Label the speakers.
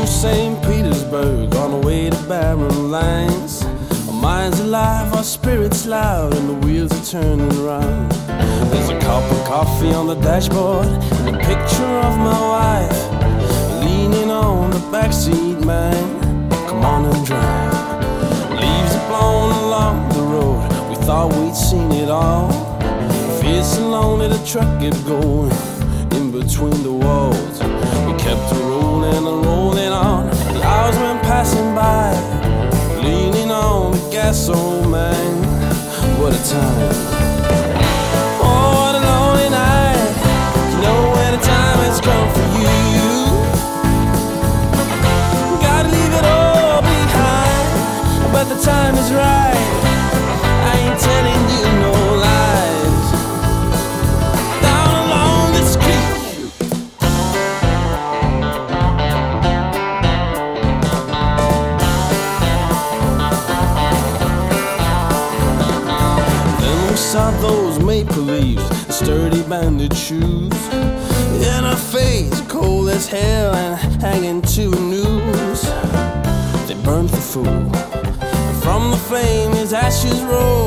Speaker 1: to St. Petersburg on the way to barren lines. Our minds alive, our spirits loud, and the wheels are turning round. There's a cup of coffee on the dashboard, and a picture of my wife leaning on the backseat, man. Come on and drive. Leaves are blown along the road, we thought we'd seen it all. Fierce and lonely, the truck get going in between the walls. Saw those maple leaves, sturdy banded shoes. In a face, cold as hell and hanging to a noose. They burnt the fool. From the flame, his ashes rose.